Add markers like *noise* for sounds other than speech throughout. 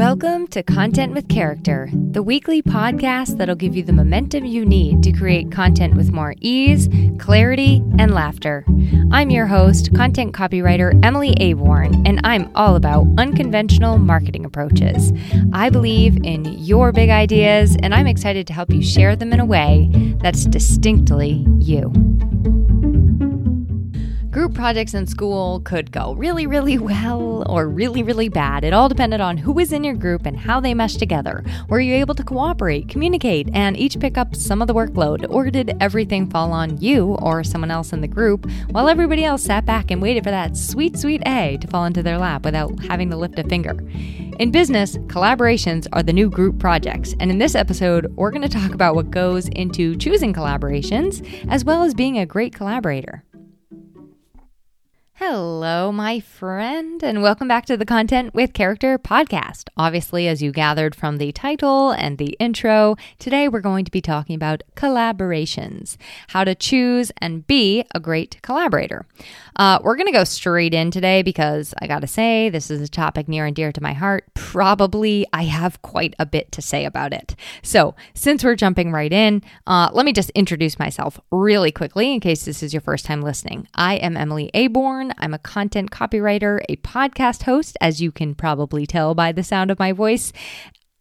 Welcome to Content with Character, the weekly podcast that'll give you the momentum you need to create content with more ease, clarity, and laughter. I'm your host, content copywriter Emily Aborn, and I'm all about unconventional marketing approaches. I believe in your big ideas, and I'm excited to help you share them in a way that's distinctly you. Group projects in school could go really, really well or really, really bad. It all depended on who was in your group and how they meshed together. Were you able to cooperate, communicate, and each pick up some of the workload, or did everything fall on you or someone else in the group while everybody else sat back and waited for that sweet, sweet A to fall into their lap without having to lift a finger? In business, collaborations are the new group projects, and in this episode, we're going to talk about what goes into choosing collaborations as well as being a great collaborator. Hello, my friend, and welcome back to the Content with Character podcast. Obviously, as you gathered from the title and the intro, today we're going to be talking about collaborations, how to choose and be a great collaborator. Uh, we're going to go straight in today because I got to say, this is a topic near and dear to my heart. Probably I have quite a bit to say about it. So, since we're jumping right in, uh, let me just introduce myself really quickly in case this is your first time listening. I am Emily Aborn. I'm a content copywriter, a podcast host, as you can probably tell by the sound of my voice.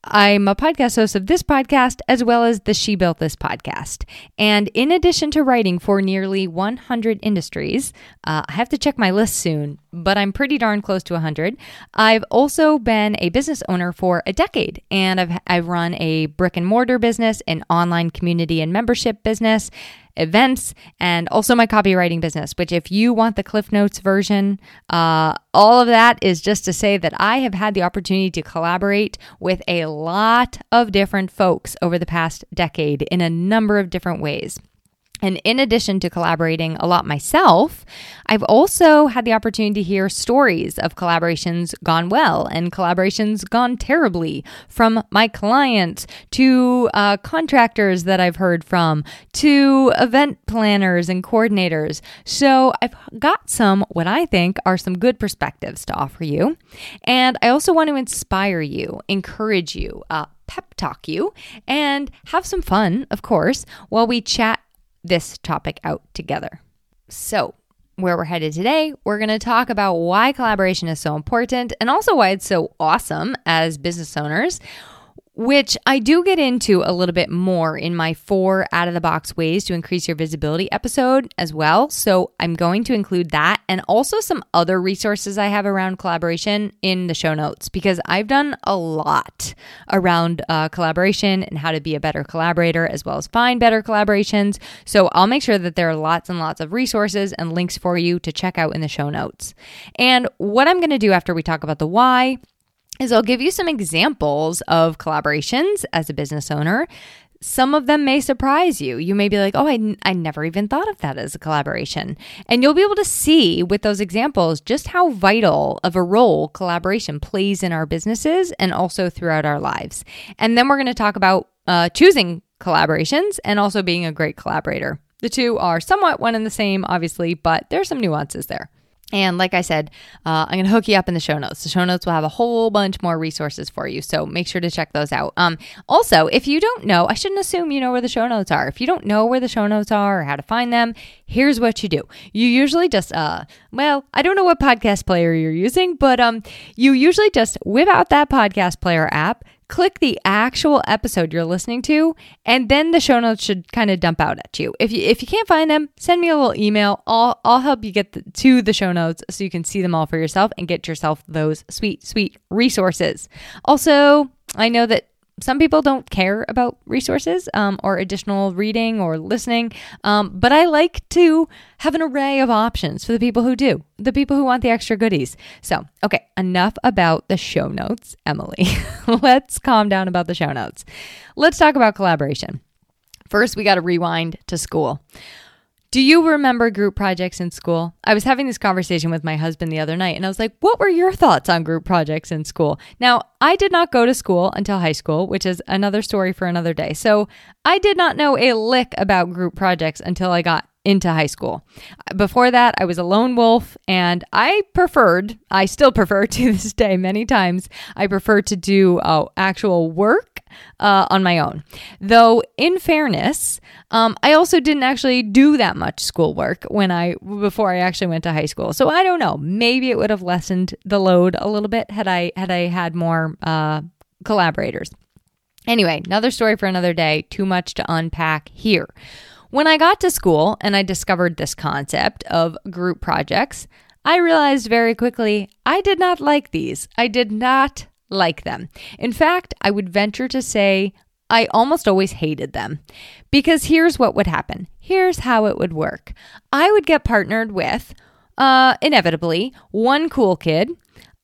I'm a podcast host of this podcast as well as the She Built This podcast. And in addition to writing for nearly 100 industries, uh, I have to check my list soon, but I'm pretty darn close to 100. I've also been a business owner for a decade, and I've, I've run a brick and mortar business, an online community and membership business, events, and also my copywriting business, which, if you want the Cliff Notes version, uh, all of that is just to say that I have had the opportunity to collaborate with a lot of different folks over the past decade in a number of different ways. And in addition to collaborating a lot myself, I've also had the opportunity to hear stories of collaborations gone well and collaborations gone terribly from my clients to uh, contractors that I've heard from to event planners and coordinators. So I've got some, what I think are some good perspectives to offer you. And I also want to inspire you, encourage you, uh, pep talk you, and have some fun, of course, while we chat this topic out together. So, where we're headed today, we're going to talk about why collaboration is so important and also why it's so awesome as business owners which I do get into a little bit more in my four out of the box ways to increase your visibility episode as well. So I'm going to include that and also some other resources I have around collaboration in the show notes because I've done a lot around uh, collaboration and how to be a better collaborator as well as find better collaborations. So I'll make sure that there are lots and lots of resources and links for you to check out in the show notes. And what I'm going to do after we talk about the why is I'll give you some examples of collaborations as a business owner. Some of them may surprise you. You may be like, oh, I, I never even thought of that as a collaboration. And you'll be able to see with those examples just how vital of a role collaboration plays in our businesses and also throughout our lives. And then we're going to talk about uh, choosing collaborations and also being a great collaborator. The two are somewhat one and the same, obviously, but there's some nuances there. And like I said, uh, I'm going to hook you up in the show notes. The show notes will have a whole bunch more resources for you. So make sure to check those out. Um, also, if you don't know, I shouldn't assume you know where the show notes are. If you don't know where the show notes are or how to find them, here's what you do. You usually just, uh, well, I don't know what podcast player you're using, but um, you usually just whip out that podcast player app click the actual episode you're listening to, and then the show notes should kind of dump out at you. If you if you can't find them, send me a little email. I'll I'll help you get the, to the show notes so you can see them all for yourself and get yourself those sweet sweet resources. Also, I know that some people don't care about resources um, or additional reading or listening, um, but I like to have an array of options for the people who do, the people who want the extra goodies. So, okay, enough about the show notes, Emily. *laughs* Let's calm down about the show notes. Let's talk about collaboration. First, we got to rewind to school. Do you remember group projects in school? I was having this conversation with my husband the other night and I was like, What were your thoughts on group projects in school? Now, I did not go to school until high school, which is another story for another day. So I did not know a lick about group projects until I got into high school. Before that, I was a lone wolf and I preferred, I still prefer *laughs* to this day many times, I prefer to do uh, actual work uh, on my own. Though, in fairness, um, I also didn't actually do that much schoolwork when I before I actually went to high school. So I don't know. Maybe it would have lessened the load a little bit had I had I had more uh, collaborators. Anyway, another story for another day. Too much to unpack here. When I got to school and I discovered this concept of group projects, I realized very quickly I did not like these. I did not like them. In fact, I would venture to say I almost always hated them. Because here's what would happen here's how it would work I would get partnered with, uh, inevitably, one cool kid,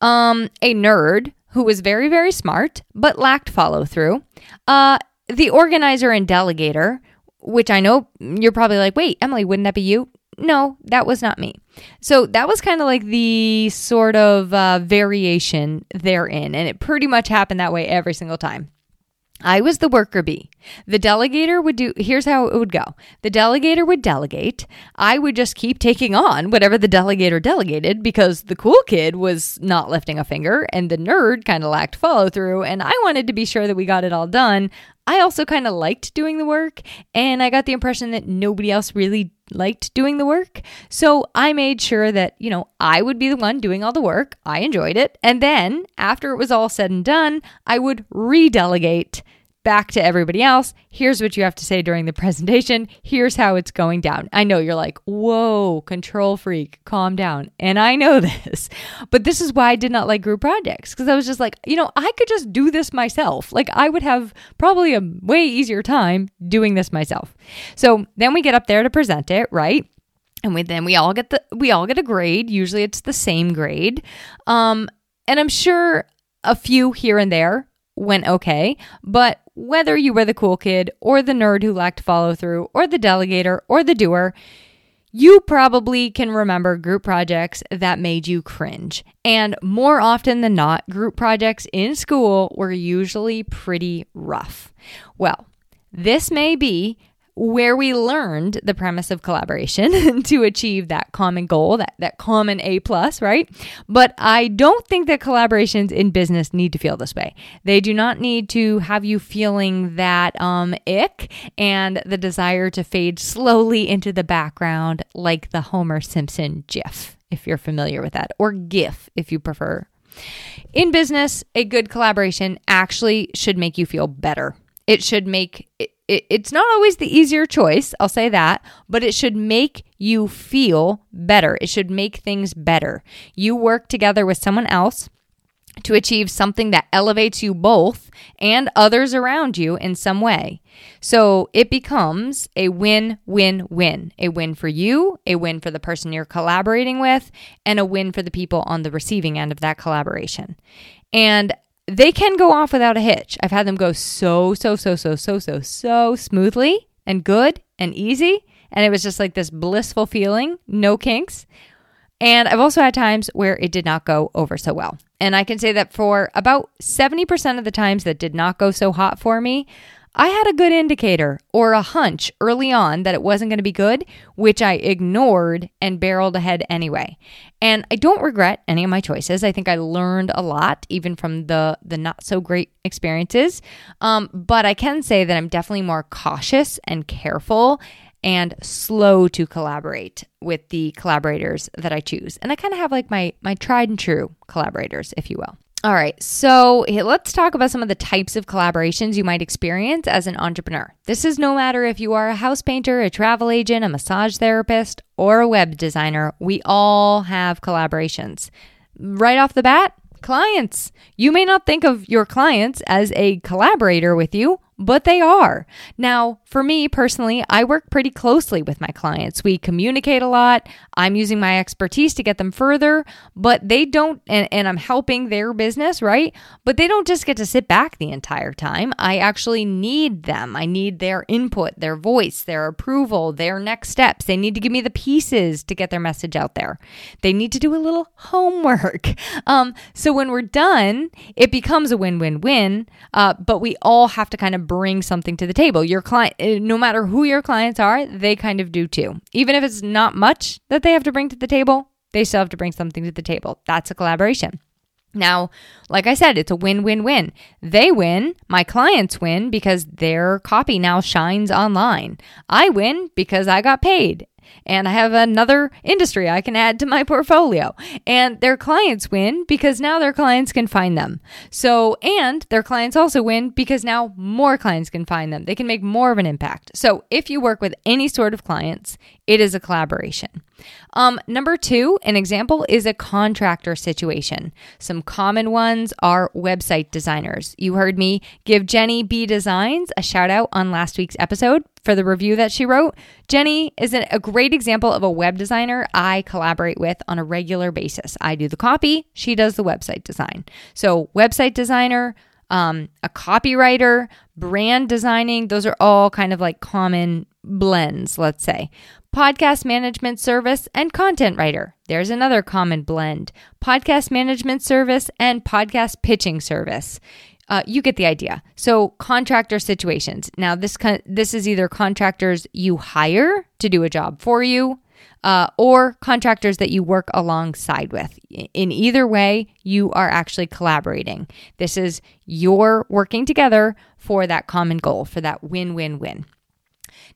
um, a nerd who was very, very smart but lacked follow through, uh, the organizer and delegator which I know you're probably like, wait, Emily, wouldn't that be you? No, that was not me. So that was kind of like the sort of uh, variation therein. And it pretty much happened that way every single time. I was the worker bee. The delegator would do, here's how it would go the delegator would delegate. I would just keep taking on whatever the delegator delegated because the cool kid was not lifting a finger and the nerd kind of lacked follow through. And I wanted to be sure that we got it all done. I also kind of liked doing the work, and I got the impression that nobody else really liked doing the work. So I made sure that, you know, I would be the one doing all the work. I enjoyed it. And then after it was all said and done, I would redelegate back to everybody else. Here's what you have to say during the presentation. Here's how it's going down. I know you're like, whoa, control freak, calm down. And I know *laughs* this, but this is why I did not like group projects because I was just like, you know, I could just do this myself. Like, I would have probably a way easier time doing this myself. So then we get up there to present it, right? and we, then we all get the we all get a grade usually it's the same grade um, and i'm sure a few here and there went okay but whether you were the cool kid or the nerd who lacked follow through or the delegator or the doer, you probably can remember group projects that made you cringe. And more often than not, group projects in school were usually pretty rough. Well, this may be where we learned the premise of collaboration *laughs* to achieve that common goal, that, that common A plus, right? But I don't think that collaborations in business need to feel this way. They do not need to have you feeling that um, ick and the desire to fade slowly into the background like the Homer Simpson GIF, if you're familiar with that, or GIF if you prefer. In business, a good collaboration actually should make you feel better. It should make it, it, it's not always the easier choice, I'll say that, but it should make you feel better. It should make things better. You work together with someone else to achieve something that elevates you both and others around you in some way. So it becomes a win win win a win for you, a win for the person you're collaborating with, and a win for the people on the receiving end of that collaboration. And they can go off without a hitch. I've had them go so, so, so, so, so, so, so smoothly and good and easy. And it was just like this blissful feeling, no kinks. And I've also had times where it did not go over so well. And I can say that for about 70% of the times that did not go so hot for me, I had a good indicator or a hunch early on that it wasn't going to be good, which I ignored and barreled ahead anyway. And I don't regret any of my choices. I think I learned a lot, even from the the not so great experiences. Um, but I can say that I'm definitely more cautious and careful and slow to collaborate with the collaborators that I choose. And I kind of have like my my tried and true collaborators, if you will. All right, so let's talk about some of the types of collaborations you might experience as an entrepreneur. This is no matter if you are a house painter, a travel agent, a massage therapist, or a web designer, we all have collaborations. Right off the bat, clients. You may not think of your clients as a collaborator with you, but they are. Now, for me personally, I work pretty closely with my clients. We communicate a lot. I'm using my expertise to get them further, but they don't, and, and, I'm helping their business, right? But they don't just get to sit back the entire time. I actually need them. I need their input, their voice, their approval, their next steps. They need to give me the pieces to get their message out there. They need to do a little homework. *laughs* Um, so when we're done, it becomes a win win win, uh, but we all have to kind of bring something to the table. Your client, eh, no matter who your clients are, they kind of do too. Even if it's not much that they have to bring to the table, they still have to bring something to the table. That's a collaboration. Now, like I said, it's a win win win. They win, my clients win because their copy now shines online. I win because I got paid and I have another industry I can add to my portfolio. And their clients win because now their clients can find them. So, and their clients also win because now more clients can find them. They can make more of an impact. So, if you work with any sort of clients, it is a collaboration. Um, number two, an example is a contractor situation. Some common ones are website designers. You heard me give Jenny B Designs a shout out on last week's episode for the review that she wrote. Jenny is a great example of a web designer I collaborate with on a regular basis. I do the copy, she does the website design. So, website designer, um, a copywriter, brand designing, those are all kind of like common blends, let's say. Podcast management service and content writer. There's another common blend. Podcast management service and podcast pitching service. Uh, you get the idea. So contractor situations. Now this con- this is either contractors you hire to do a job for you, uh, or contractors that you work alongside with. In either way, you are actually collaborating. This is you're working together for that common goal, for that win win win.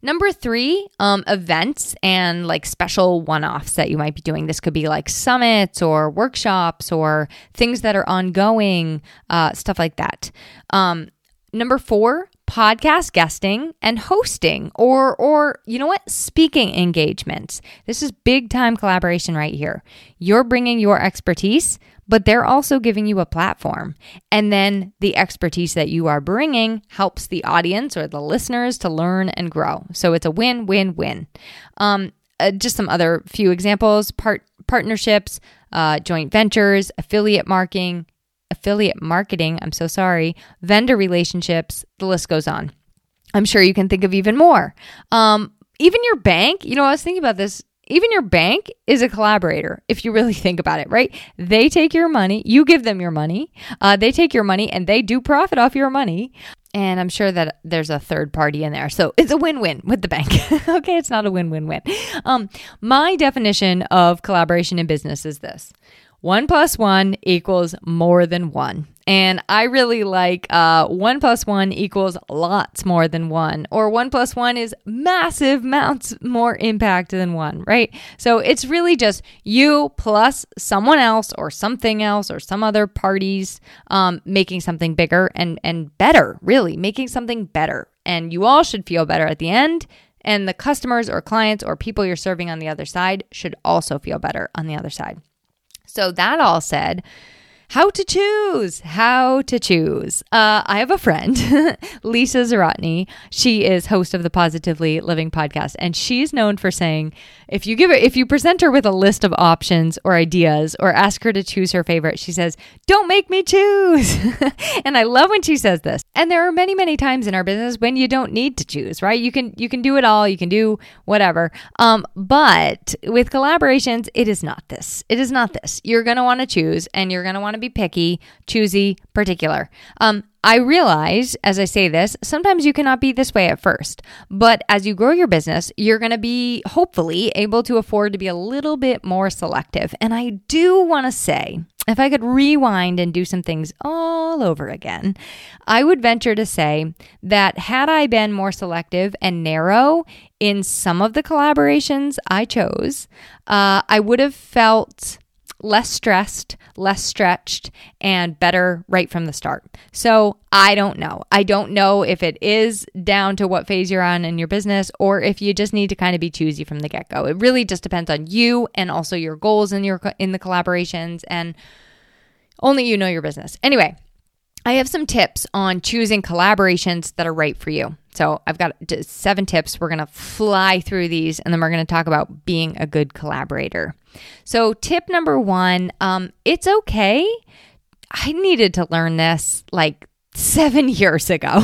Number three, um, events and like special one offs that you might be doing. This could be like summits or workshops or things that are ongoing, uh, stuff like that. Um, number four, podcast guesting and hosting or or you know what speaking engagements this is big time collaboration right here you're bringing your expertise but they're also giving you a platform. And then the expertise that you are bringing helps the audience or the listeners to learn and grow. So it's a win, win, win. Um, uh, just some other few examples part partnerships, uh, joint ventures, affiliate marketing, affiliate marketing. I'm so sorry, vendor relationships. The list goes on. I'm sure you can think of even more. Um, even your bank, you know, I was thinking about this even your bank is a collaborator if you really *laughs* think about it, right? They take your money, you give them your money, uh, they take your money, and they do profit off your money. And I'm sure that there's a third party in there. So it's a win win with the bank. *laughs* okay, it's not a win win win. Um, my definition of collaboration in business is this one plus one equals more than one. And I really like uh, one plus one equals lots more than one, or one plus one is massive amounts more impact than one, right? So it's really just you plus someone else or something else or some other parties um, making something bigger and, and better, really, making something better. And you all should feel better at the end. And the customers or clients or people you're serving on the other side should also feel better on the other side. So, that all said, how to choose. How to choose. Uh, I have a friend, *laughs* Lisa Zawrotny. She is host of the Positively Living podcast, and she's known for saying, if you give her, if you present her with a list of options or ideas, or ask her to choose her favorite, she says, "Don't make me choose." *laughs* and I love when she says this. And there are many, many times in our business when you don't need to choose, right? You can you can do it all. You can do whatever. Um, but with collaborations, it is not this. It is not this. You're going to want to choose, and you're going to want to be picky, choosy, particular. Um, I realize as I say this, sometimes you cannot be this way at first, but as you grow your business, you're going to be hopefully able to afford to be a little bit more selective. And I do want to say, if I could rewind and do some things all over again, I would venture to say that had I been more selective and narrow in some of the collaborations I chose, uh, I would have felt less stressed, less stretched, and better right from the start. So I don't know. I don't know if it is down to what phase you're on in your business or if you just need to kind of be choosy from the get go. It really just depends on you and also your goals in your in the collaborations and only you know your business. Anyway, I have some tips on choosing collaborations that are right for you. So I've got seven tips. We're going to fly through these and then we're going to talk about being a good collaborator. So, tip number one um, it's okay. I needed to learn this like seven *laughs* years ago.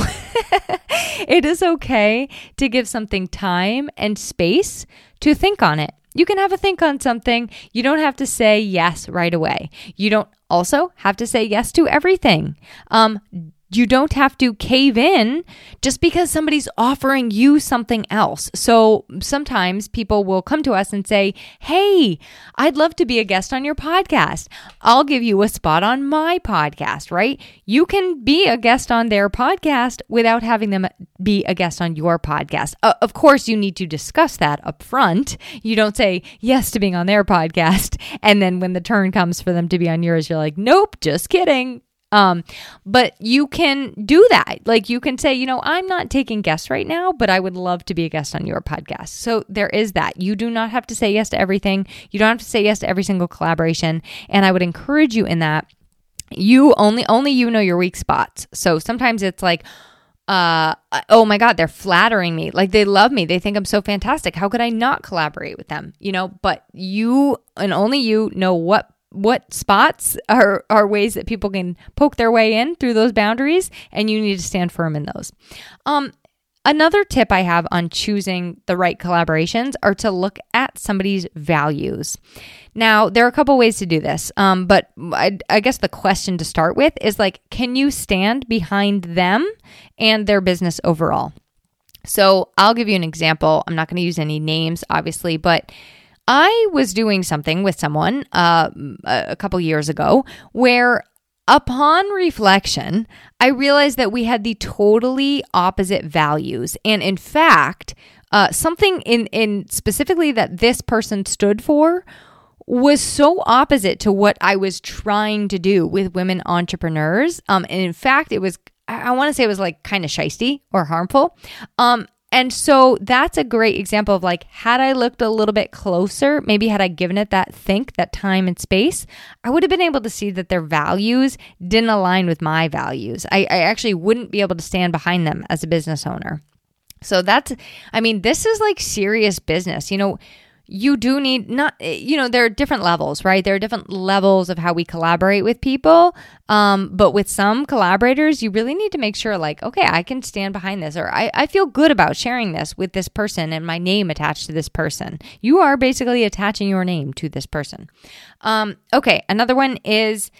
it is okay to give something time and space to think on it. You can have a think on something. You don't have to say yes right away. You don't also have to say yes to everything. Um, you don't have to cave in just because somebody's offering you something else. So sometimes people will come to us and say, Hey, I'd love to be a guest on your podcast. I'll give you a spot on my podcast, right? You can be a guest on their podcast without having them be a guest on your podcast. Uh, of course, you need to discuss that up front. You don't say yes to being on their *laughs* podcast. And then when the turn comes for them to be on yours, you're like, Nope, just kidding. Um, but you can do that. Like you can say, you know, I'm not taking guests right now, but I would love to be a guest on your podcast. So there is that. You do not have to say yes to everything. You don't have to say yes to every single collaboration. And I would encourage you in that. You only only you know your weak spots. So sometimes it's like, uh oh my god they're flattering me like they love me they think i'm so fantastic how could i not collaborate with them you know but you and only you know what what spots are, are ways that people can poke their way in through those boundaries, and you need to stand firm in those. Um, another tip I have on choosing the right collaborations are to look at somebody's values. Now, there are a couple ways to do this, um, but I, I guess the question to start with is like, can you stand behind them and their business overall? So I'll give you an example. I'm not going to use any names, obviously, but I was doing something with someone uh, a couple years ago where, upon reflection, I realized that we had the totally opposite values. And in fact, uh, something in, in specifically that this person stood for was so opposite to what I was trying to do with women entrepreneurs. Um, and in fact, it was I want to say it was like kind of shisty or harmful. Um, and so that's a great example of like, had I looked a little bit closer, maybe had I given it that think, that time and space, I would have been able to see that their values didn't align with my values. I, I actually wouldn't be able to stand behind them as a business owner. So that's, I mean, this is like serious business. You know, you do need not you know there are different levels right? There are different levels of how we collaborate with people. Um, but with some collaborators you really need to make sure like okay i can stand behind this or I, I feel good about sharing this with this person and my name attached to this person. You are basically attaching your name to this person. Um, okay another one is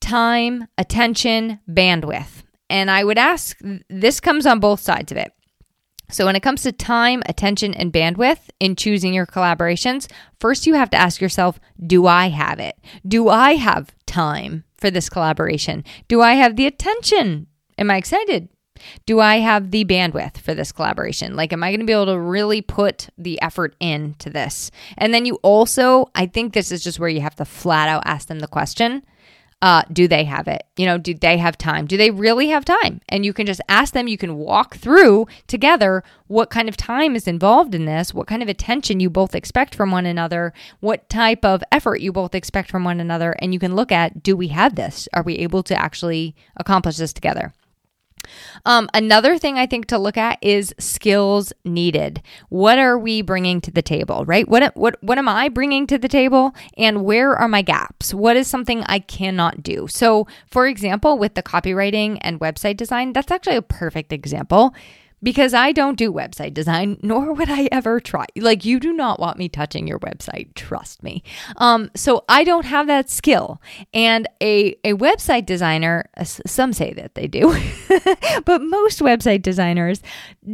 time attention bandwidth. And i would ask this comes on both sides of it so, when it comes to time, attention, and bandwidth in choosing your collaborations, first you have to ask yourself Do I have it? Do I have time for this collaboration? Do I have the attention? Am I excited? Do I have the bandwidth for this collaboration? Like, am I going to be able to really put the effort into this? And then you also, I think this is just where you have to flat out ask them the question uh, do they have it? You know, do they have time? Do they really have time? And you can just ask them, you can walk through together what kind of time is involved in this, what kind of attention you both expect from one another, what type of effort you both expect from one another. And you can look at do we have this? Are we able to actually accomplish this together? Um, another thing I think to look at is skills needed. What are we bringing to the table, right? What what what am I bringing to the table, and where are my gaps? What is something I cannot do? So, for example, with the copywriting and website design, that's actually a perfect example because I don't do website design, *laughs* nor would I ever try. Like, you do not want me touching your website, trust me. Um, so I don't have that skill. And a, a website designer, some say that they do, *laughs* but most website designers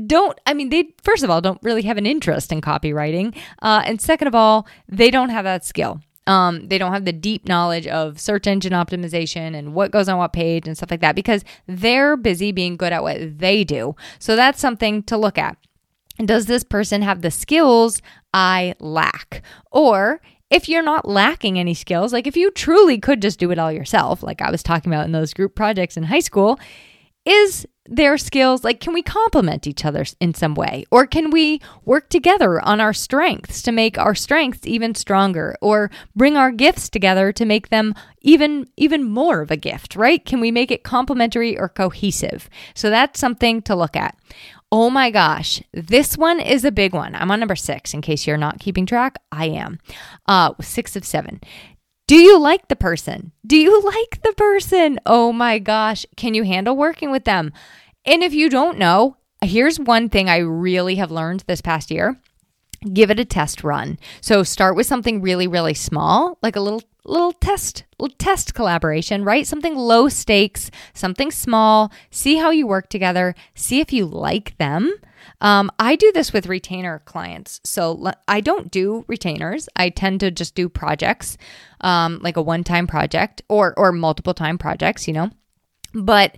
don't, I mean, they, first of all, don't really have an interest in copywriting. Uh, and second of all, they don't have that skill. Um, they don't have the deep knowledge of search engine optimization and what goes on what page and stuff like that because they're busy being good at what they do. So that's something to look at. Does this person have the skills I lack? Or if you're not lacking any skills, like if you truly could just do it all yourself, like I was talking about in those group projects in high school, is their skills like can we complement each other in some way or can we work together on our strengths to make our strengths even stronger or bring our gifts together to make them even even more of a gift right can we make it complementary or cohesive so that's something to look at Oh my gosh, this one is a big one. I'm on number six in case you're not keeping track. I am. Uh, six of seven. Do you like the person? Do you *laughs* like the person? Oh my gosh, can you handle working with them? And if you don't know, here's one thing I really have learned this past year. Give it a test run. So start with something really, really small, like a little little test, little test collaboration, right? Something low stakes, something small. See how you work together. See if you like them. Um, I do this with retainer clients. So I don't do retainers. I tend to just do projects, um, like a one time project or or multiple time projects. You know, but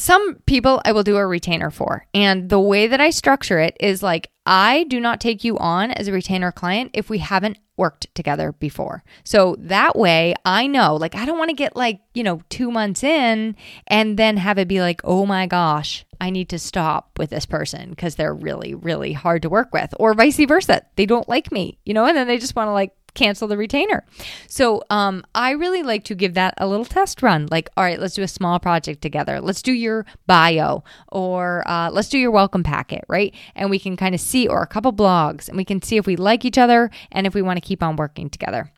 some people I will do a retainer for. And the way that I structure it is like I do not take you on as a retainer client if we haven't worked together before. So that way I know, like, I don't want to get like, you know, two months in and then have it be like, oh my gosh, I need to stop with this person because they're really, really hard to work with, or vice versa. They don't like me, you know, and then they just want to like cancel the retainer. So um, I really like to give that a little test run. Like, all right, let's do a small project together. Let's do your bio or uh, let's do your welcome packet, right? And we can kind of see, or a couple blogs, and we can see if we like each other and if we want to keep on working together.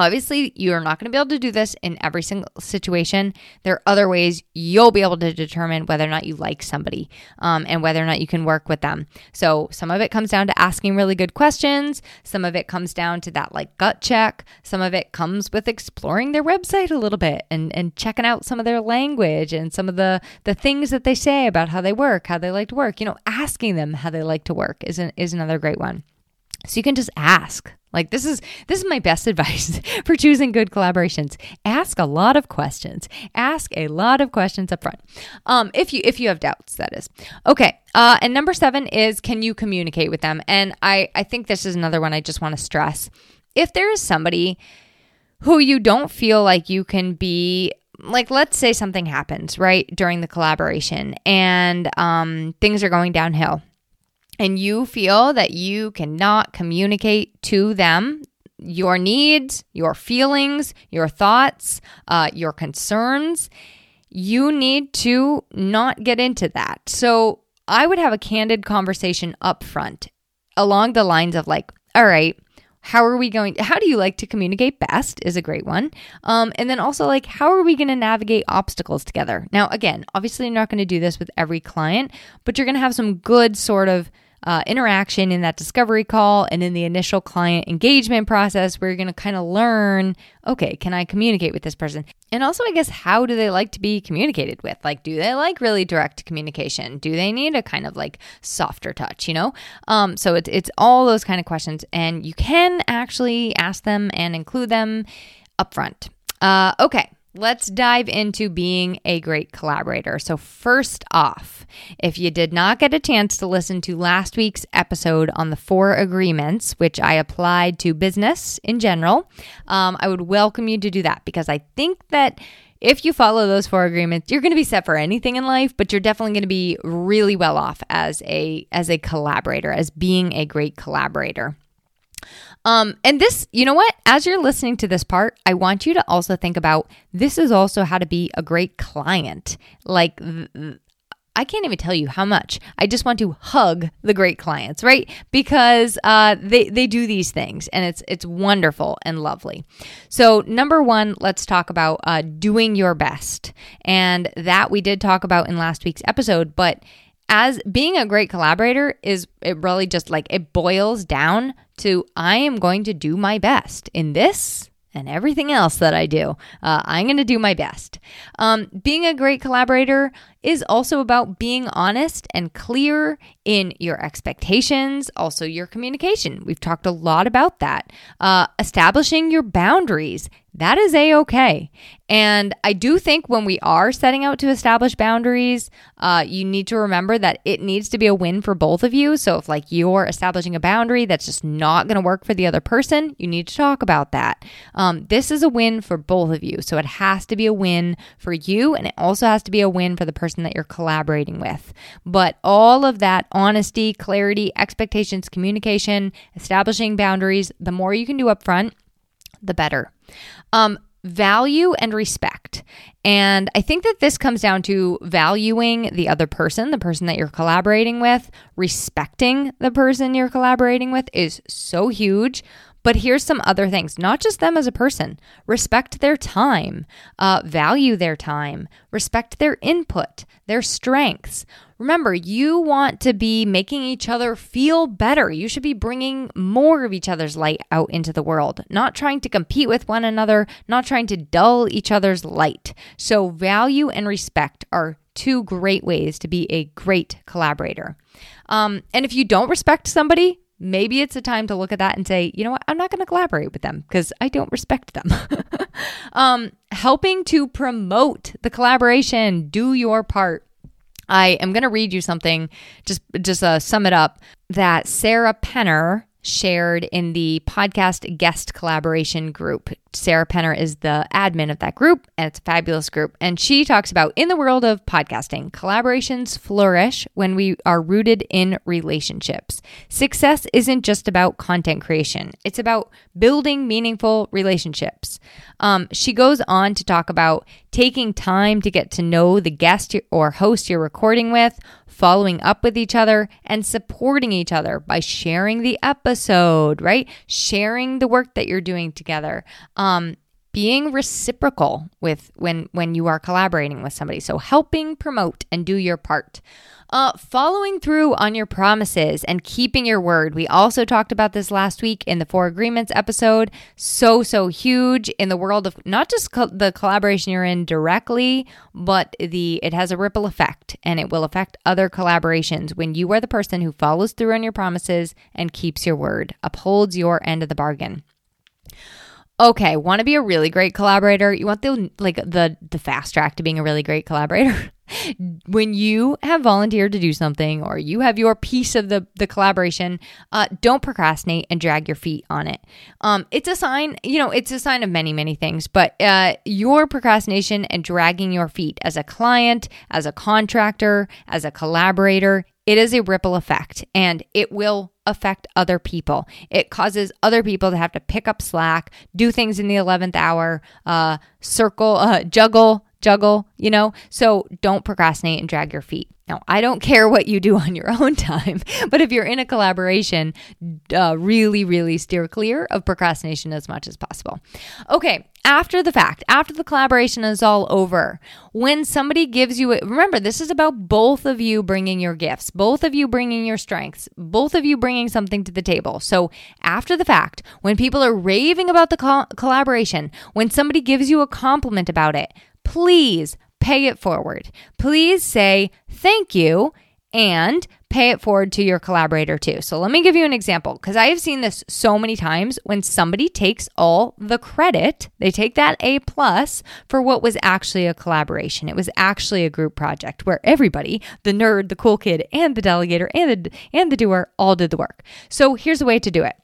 Obviously, you're not going to be able to do this in every single situation. There are other ways you'll be able to determine whether or not you like somebody um, and whether or not you can work with them. So, some of it comes down to asking really good questions. Some of it comes down to that like gut check. Some of it comes with exploring their website a little bit and, and checking out some of their language and some of the, the things that they say about how they work, how they like to work. You know, asking them how they like to work is, an, is another great one. So you can just ask. Like this is this is my best *laughs* advice for choosing good collaborations. Ask a lot of questions. Ask a lot of questions up front. Um, if you if you have doubts, that is. Okay. Uh, and number seven is can you communicate with them? And I I think this is another one I just want to stress. If there is somebody who you don't feel like you can be like let's say something happens right during the collaboration and um, things are going downhill and you feel that you cannot communicate to them your needs, your feelings, your thoughts, uh, your concerns, you need to not get into that. So I would have a candid conversation up front along the lines of like, all right, how are we going how do you like to communicate best? is a great one. Um, and then also like how are we going to navigate obstacles together? Now again obviously you're not going to do this with every client but you're going to have some good sort of uh, interaction in that discovery call and in the initial client engagement process where you're going to kind of learn okay, can I communicate with this person? And also, I guess, how do they like to be communicated with? Like, do they like really direct communication? Do they need a kind of like softer touch, you know? Um, so it's, it's all those kind of questions, and you can actually ask them and include them upfront. Uh, okay. Let's dive into being a great collaborator. So, first off, if you did not get a chance to listen to last week's episode on the four agreements, which I applied to business in general, um, I would welcome you to do that because I think that if you follow those four agreements, you're going to be set for anything in life, but you're definitely going to be really well off as a as a collaborator, as being a great collaborator. Um, and this, you know what? As you're listening to this part, I want you to also think about this is also how to be a great client. Like, I can't even tell you how much. I just want to hug the great clients, right? Because uh, they they do these things, and it's it's wonderful and lovely. So number one, let's talk about uh, doing your best, and that we did talk about in last week's episode, but as being a great collaborator is it really just like it boils down to I am going to do my best in this and everything else that I do. Uh, I'm going to do my best. Um, being a great collaborator is also about being honest and clear in your expectations, also your communication. We've talked a lot about that. Uh, establishing your boundaries that is a okay. And I do think when we are setting out to establish boundaries, uh, you need to remember that it needs to be a win for both of you. So if like you're establishing a boundary that's just not going to work for the other person, you need to talk about that. Um, this is a win for both of you. So it has to be a win for you, and it also has to be a win for the person that you're collaborating with. But all of that honesty, clarity, expectations, communication, establishing boundaries, the more you can do up front, the better. Um, value and respect. And I think that this comes down to valuing the other person, the person that you're collaborating with, respecting the person you're collaborating with is so huge. But here's some other things, not just them as a person. Respect their time, uh, value their time, respect their input, their strengths. Remember, you want to be making each other feel better. You should be bringing more of each other's light out into the world, not trying to compete with one another, not trying to dull each other's light. So, value and respect are two great ways to be a great collaborator. Um, and if you don't respect somebody, maybe it's a time to look at that and say, you know what, I'm not going to collaborate with them because I don't respect them. *laughs* um, helping to promote the collaboration, do your part. I am going to read you something, just just uh, sum it up. That Sarah Penner shared in the podcast guest collaboration group. Sarah Penner is the admin of that group, and it's a fabulous group. And she talks about in the world of podcasting, collaborations flourish when we are rooted in relationships. Success isn't just about content creation, it's about building meaningful relationships. Um, she goes on to talk about taking time to get to know the guest or host you're recording with, following up with each other, and supporting each other by sharing the episode, right? Sharing the work that you're doing together. Um, being reciprocal with when when you are collaborating with somebody so helping promote and do your part uh, following through on your promises and keeping your word. We also talked about this last week in the Four Agreements episode. So, so huge in the world of not just co- the collaboration you're in directly, but the it has a ripple effect and it will affect other collaborations when you are the person who follows through on your promises and keeps your word, upholds your end of the bargain okay, want to be a really great collaborator? You want the like the the fast track to being a really great collaborator? *laughs* when you have volunteered to do something or you have your piece of the the collaboration, uh, don't procrastinate and drag your feet on it. Um, it's a sign, you know, it's a sign of many many things, but uh, your procrastination and dragging your feet as a client, as a contractor, as a collaborator it is a ripple effect and it will affect other people. It causes other people to have to pick up slack, do things in the 11th hour, uh, circle, uh, juggle, juggle, you know? So don't procrastinate and drag your feet. Now, I don't care what you do on your *laughs* own time, but if you're in a collaboration, uh, really, really steer clear of procrastination as much as possible. Okay, after the fact, after the collaboration is all over, when somebody gives you remember, this is about both of you bringing your gifts, both of you bringing your strengths, both of you bringing something to the table. So, after the fact, when people are raving about the co- collaboration, when somebody gives you a compliment about it, please pay it forward. Please say thank you and pay it forward to your collaborator too. So let me give you an example because I have seen this so many times when somebody takes all the credit, they take that A plus for what was actually a collaboration. It was actually a group project where everybody, the nerd, the cool kid, and the delegator and the and the doer all did the work. So here's a way to do it.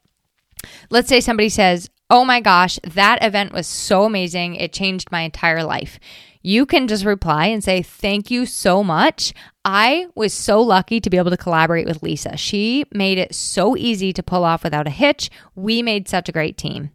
Let's say somebody says, "Oh my gosh, that event was so amazing. It changed my entire life." you can just reply and say, Thank you so much. I was so lucky to be able to collaborate with Lisa. She made it so easy to pull off without a hitch. We made such a great team.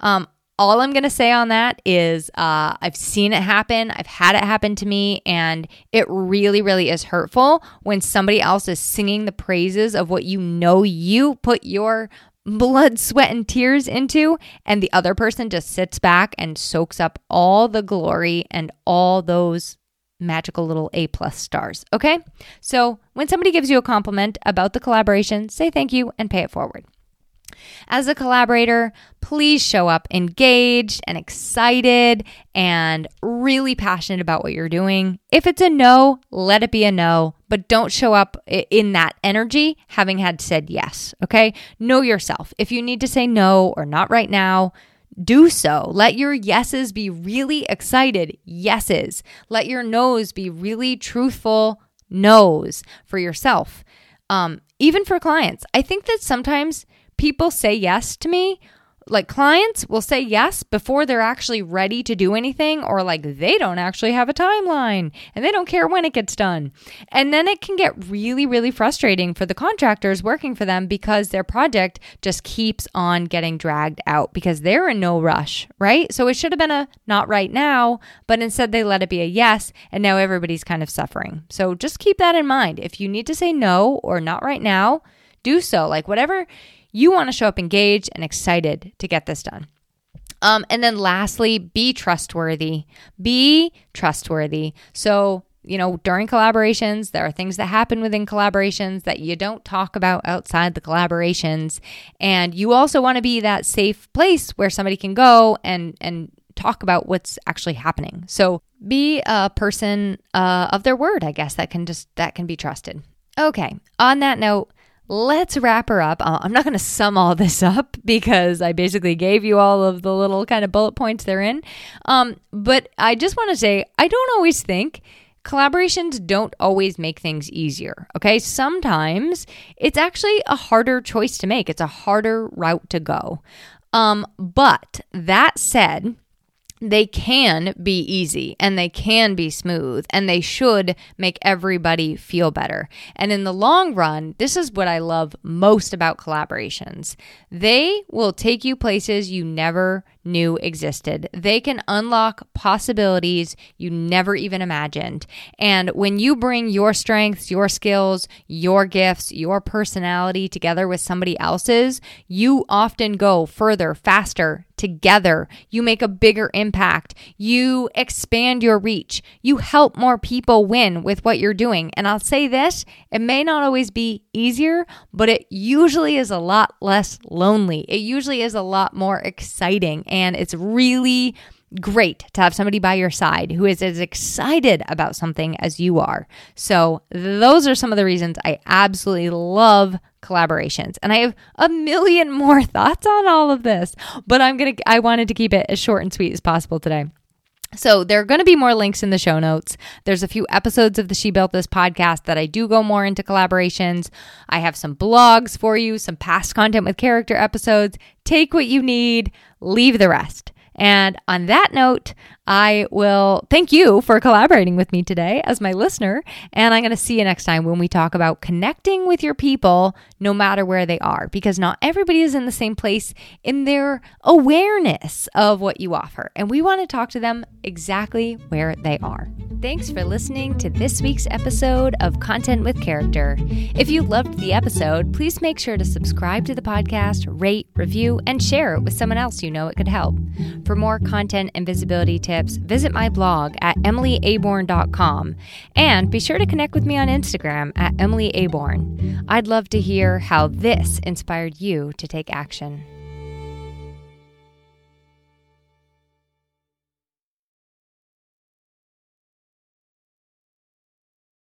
Um, all I'm going to say on that is uh, I've seen it happen. I've had it happen to me, and it really, really is hurtful when somebody else is singing the praises of what you know you put your blood, sweat, and tears into, and the other person just sits back and soaks up all the glory and all those magical little A plus stars. Okay? So when somebody gives you a compliment about the collaboration, say thank you and pay it forward. As a collaborator, please show up engaged and excited and really passionate about what you're doing. If it's a no, let it be a no, but don't show up in that energy having had said yes, okay? Know yourself. If you need to say no or not right now, do so. Let your yeses be really excited yeses. Let your no's be really truthful no's for yourself. Um, even for clients. I think that sometimes people say yes to me like clients will say yes before they're actually ready to do anything or like they don't actually have a timeline and they don't care when it gets done. And then it can get really really frustrating for the contractors working for them because their project just keeps on getting dragged out because they're in no rush, right? So it should have been a not right now, but instead they let it be a yes and now everybody's kind of suffering. So just keep that in mind. If you need to say no or not right now, do so. Like whatever You want to show up engaged and excited to get this done. Um, and then lastly, be trustworthy. Be trustworthy. So, you know, during collaborations, there are things that happen within collaborations that you don't talk about outside the collaborations. And you also want to be that safe place where somebody can go and, and talk about what's actually happening. So be a person uh, of their word, I guess, that can just, that can be trusted. Okay. On that note, let's wrap her up. Uh, I'm not going to sum all this up because I basically gave you all of the little kind of bullet points they're in. Um, but I just want to say I don't always think collaborations don't always make things easier. Okay. Sometimes it's actually a harder choice to make, it's a harder route to go. Um, but that said, they can be easy and they can be smooth and they should make everybody feel better. And in the long run, this is what I love most about collaborations. They will take you places you never knew existed. They can unlock possibilities you never even imagined. And when you bring your strengths, your skills, your gifts, your personality together with somebody else's, you often go further, faster, together. You make a bigger impact. You expand your reach. You help more people win with what you're doing. And I'll say this it may not always be easier, but it usually is a lot less lonely. It usually is a lot more exciting and it's really great to have somebody by your side who is as excited about something as you are. So, those are some of the reasons I absolutely love collaborations. And I have a million more *laughs* thoughts on all of this, but I'm going to I wanted to keep it as short and sweet as possible today. So, there are going to be more links in the show notes. There's a few episodes of the She Built This podcast that I do go more into collaborations. I have some blogs for you, some past content with character episodes. Take what you need, leave the rest. And on that note, I will thank you for collaborating with me today as my listener. And I'm going to see you next time when we talk about connecting with your people no matter where they are, because not everybody is in the same place in their awareness of what you offer. And we want to talk to them exactly where they are. Thanks for listening to this week's episode of Content with Character. If you loved the episode, please make sure to subscribe to the podcast, rate, review, and share it with someone else you know it could help. For more content and visibility tips, visit my blog at emilyaborn.com and be sure to connect with me on Instagram at emilyaborn. I'd love to hear how this inspired you to take action.